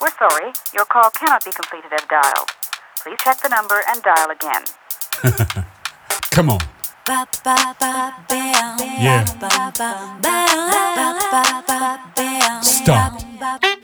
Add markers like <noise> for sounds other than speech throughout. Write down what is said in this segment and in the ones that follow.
We're sorry, your call cannot be completed as dialed. Please check the number and dial again. <laughs> Come on. Yeah. Stop.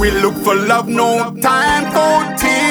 We look for love, no time for tears.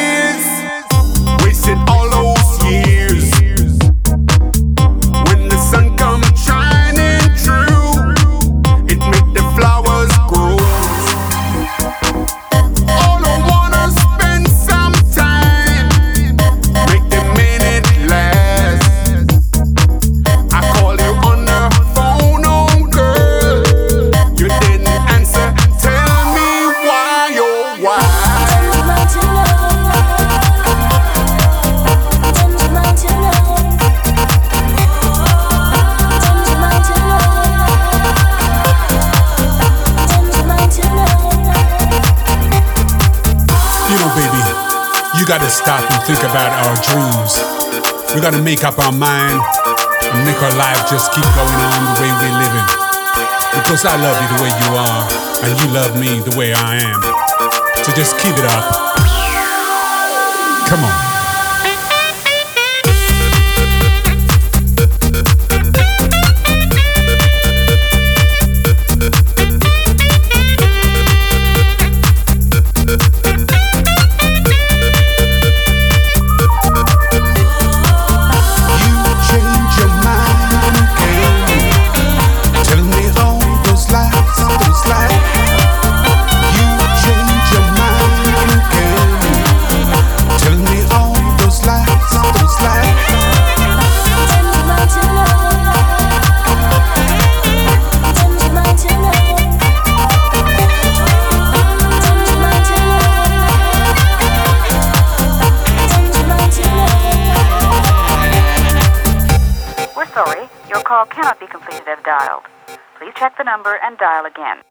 You know, baby, you gotta stop and think about our dreams. We gotta make up our mind and make our life just keep going on the way we're living. Because I love you the way you are, and you love me the way I am. So just keep it up. Come on. Sorry, your call cannot be completed as dialed. Please check the number and dial again.